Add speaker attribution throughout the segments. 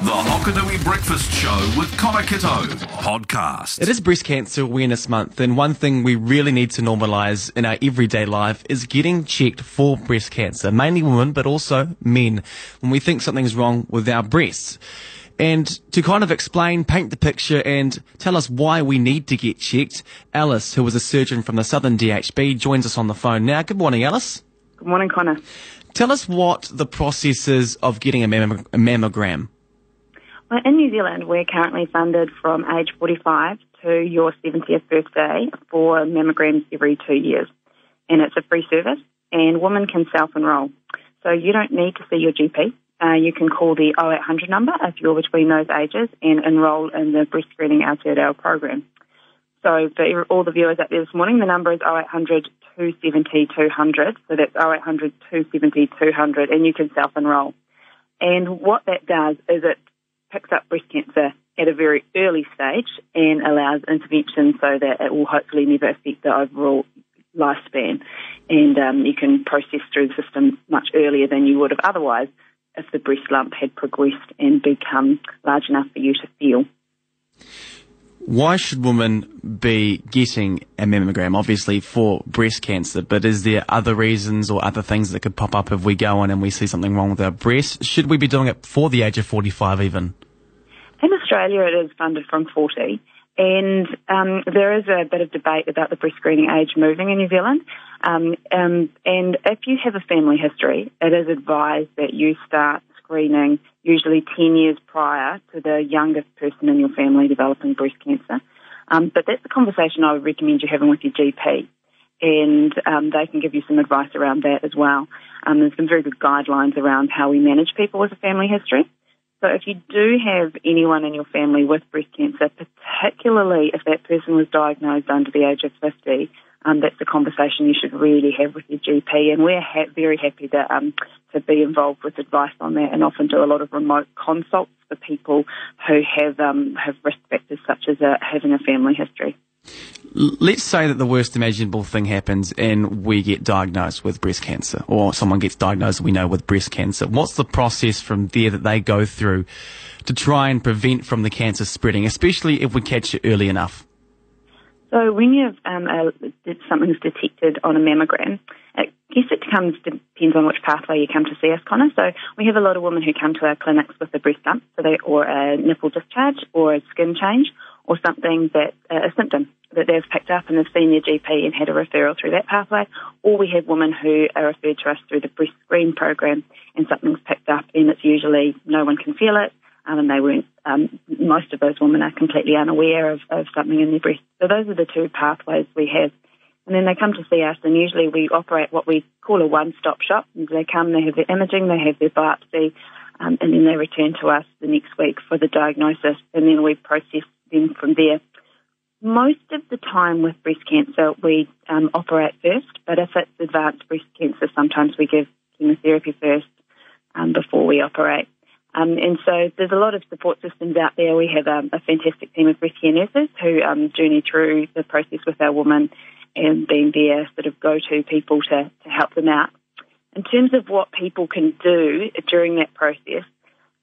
Speaker 1: The Hokonui Breakfast Show with Connor Kitto podcast.
Speaker 2: It is Breast Cancer Awareness Month, and one thing we really need to normalise in our everyday life is getting checked for breast cancer, mainly women, but also men, when we think something's wrong with our breasts. And to kind of explain, paint the picture, and tell us why we need to get checked, Alice, who was a surgeon from the Southern DHB, joins us on the phone now. Good morning, Alice.
Speaker 3: Good morning, Connor.
Speaker 2: Tell us what the process is of getting a, mamm- a mammogram.
Speaker 3: Well, in New Zealand, we're currently funded from age 45 to your 70th birthday for mammograms every two years. And it's a free service, and women can self enrol. So you don't need to see your GP. Uh, you can call the 0800 number if you're between those ages and enrol in the breast screening Aotearoa program. So for all the viewers out there this morning, the number is 0800 270 200. So that's 0800 270 200, and you can self enrol. And what that does is it picks up breast cancer at a very early stage and allows intervention so that it will hopefully never affect the overall lifespan. And um, you can process through the system much earlier than you would have otherwise if the breast lump had progressed and become large enough for you to feel.
Speaker 2: Why should women be getting a mammogram? Obviously for breast cancer, but is there other reasons or other things that could pop up if we go in and we see something wrong with our breast? Should we be doing it before the age of 45 even?
Speaker 3: In Australia, it is funded from 40. And um, there is a bit of debate about the breast screening age moving in New Zealand. Um, um, and if you have a family history, it is advised that you start screening usually 10 years prior to the youngest person in your family developing breast cancer. Um, but that's the conversation I would recommend you having with your GP. And um, they can give you some advice around that as well. Um, there's some very good guidelines around how we manage people with a family history. So if you do have anyone in your family with breast cancer, particularly if that person was diagnosed under the age of 50, um, that's a conversation you should really have with your GP. And we're ha- very happy to, um, to be involved with advice on that and often do a lot of remote consults for people who have, um, have risk factors such as uh, having a family history.
Speaker 2: Let's say that the worst imaginable thing happens and we get diagnosed with breast cancer, or someone gets diagnosed, we know, with breast cancer. What's the process from there that they go through to try and prevent from the cancer spreading, especially if we catch it early enough?
Speaker 3: So when you've um, something's detected on a mammogram, I guess it comes depends on which pathway you come to see us, Connor. So we have a lot of women who come to our clinics with a breast lump, so they or a nipple discharge or a skin change or something that uh, a symptom that they've picked up and they've seen their GP and had a referral through that pathway. Or we have women who are referred to us through the breast screen program and something's picked up and it's usually no one can feel it um, and they weren't. Um, most of those women are completely unaware of, of something in their breast. So those are the two pathways we have. And then they come to see us, and usually we operate what we call a one-stop shop. They come, they have their imaging, they have their biopsy, um, and then they return to us the next week for the diagnosis, and then we process them from there. Most of the time with breast cancer, we um, operate first, but if it's advanced breast cancer, sometimes we give chemotherapy first um, before we operate. Um, and so there's a lot of support systems out there. We have um, a fantastic team of breast care nurses who um, journey through the process with our women and being their sort of go-to people to, to help them out. In terms of what people can do during that process,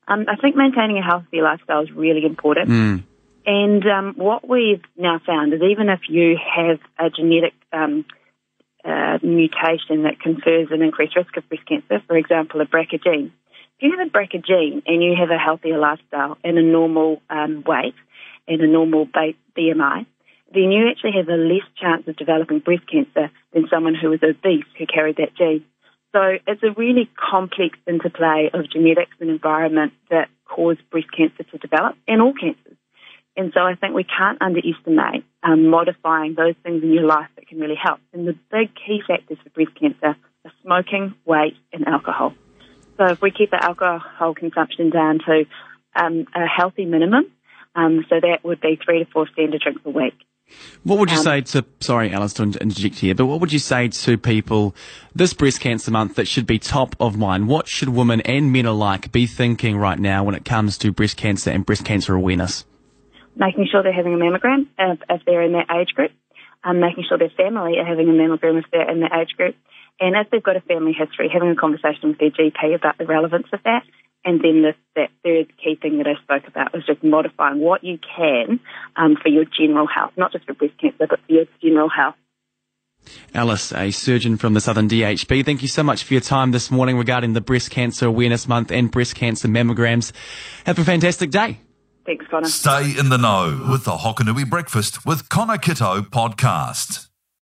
Speaker 3: um, I think maintaining a healthy lifestyle is really important.
Speaker 2: Mm.
Speaker 3: And um, what we've now found is even if you have a genetic um, uh, mutation that confers an increased risk of breast cancer, for example, a BRCA gene, if you have a BRCA gene and you have a healthier lifestyle and a normal um, weight and a normal BMI, then you actually have a less chance of developing breast cancer than someone who is obese who carried that gene. So it's a really complex interplay of genetics and environment that cause breast cancer to develop and all cancers. And so I think we can't underestimate um, modifying those things in your life that can really help. And the big key factors for breast cancer are smoking, weight, and alcohol. So if we keep our alcohol consumption down to um, a healthy minimum, um, so that would be three to four standard drinks a week.
Speaker 2: What would you um, say to, sorry, Alice, to interject here, but what would you say to people this breast cancer month that should be top of mind? What should women and men alike be thinking right now when it comes to breast cancer and breast cancer awareness?
Speaker 3: Making sure they're having a mammogram if, if they're in that age group, um, making sure their family are having a mammogram if they're in that age group, and if they've got a family history, having a conversation with their GP about the relevance of that And then the, that third key thing that I spoke about was just modifying what you can um, for your general health, not just for breast cancer, but for your general health.
Speaker 2: Alice, a surgeon from the Southern DHB, thank you so much for your time this morning regarding the Breast Cancer Awareness Month and breast cancer mammograms. Have a fantastic day.
Speaker 3: Thanks, Connor.
Speaker 1: Stay in the know with the Hokonui Breakfast with Connor Kitto podcast.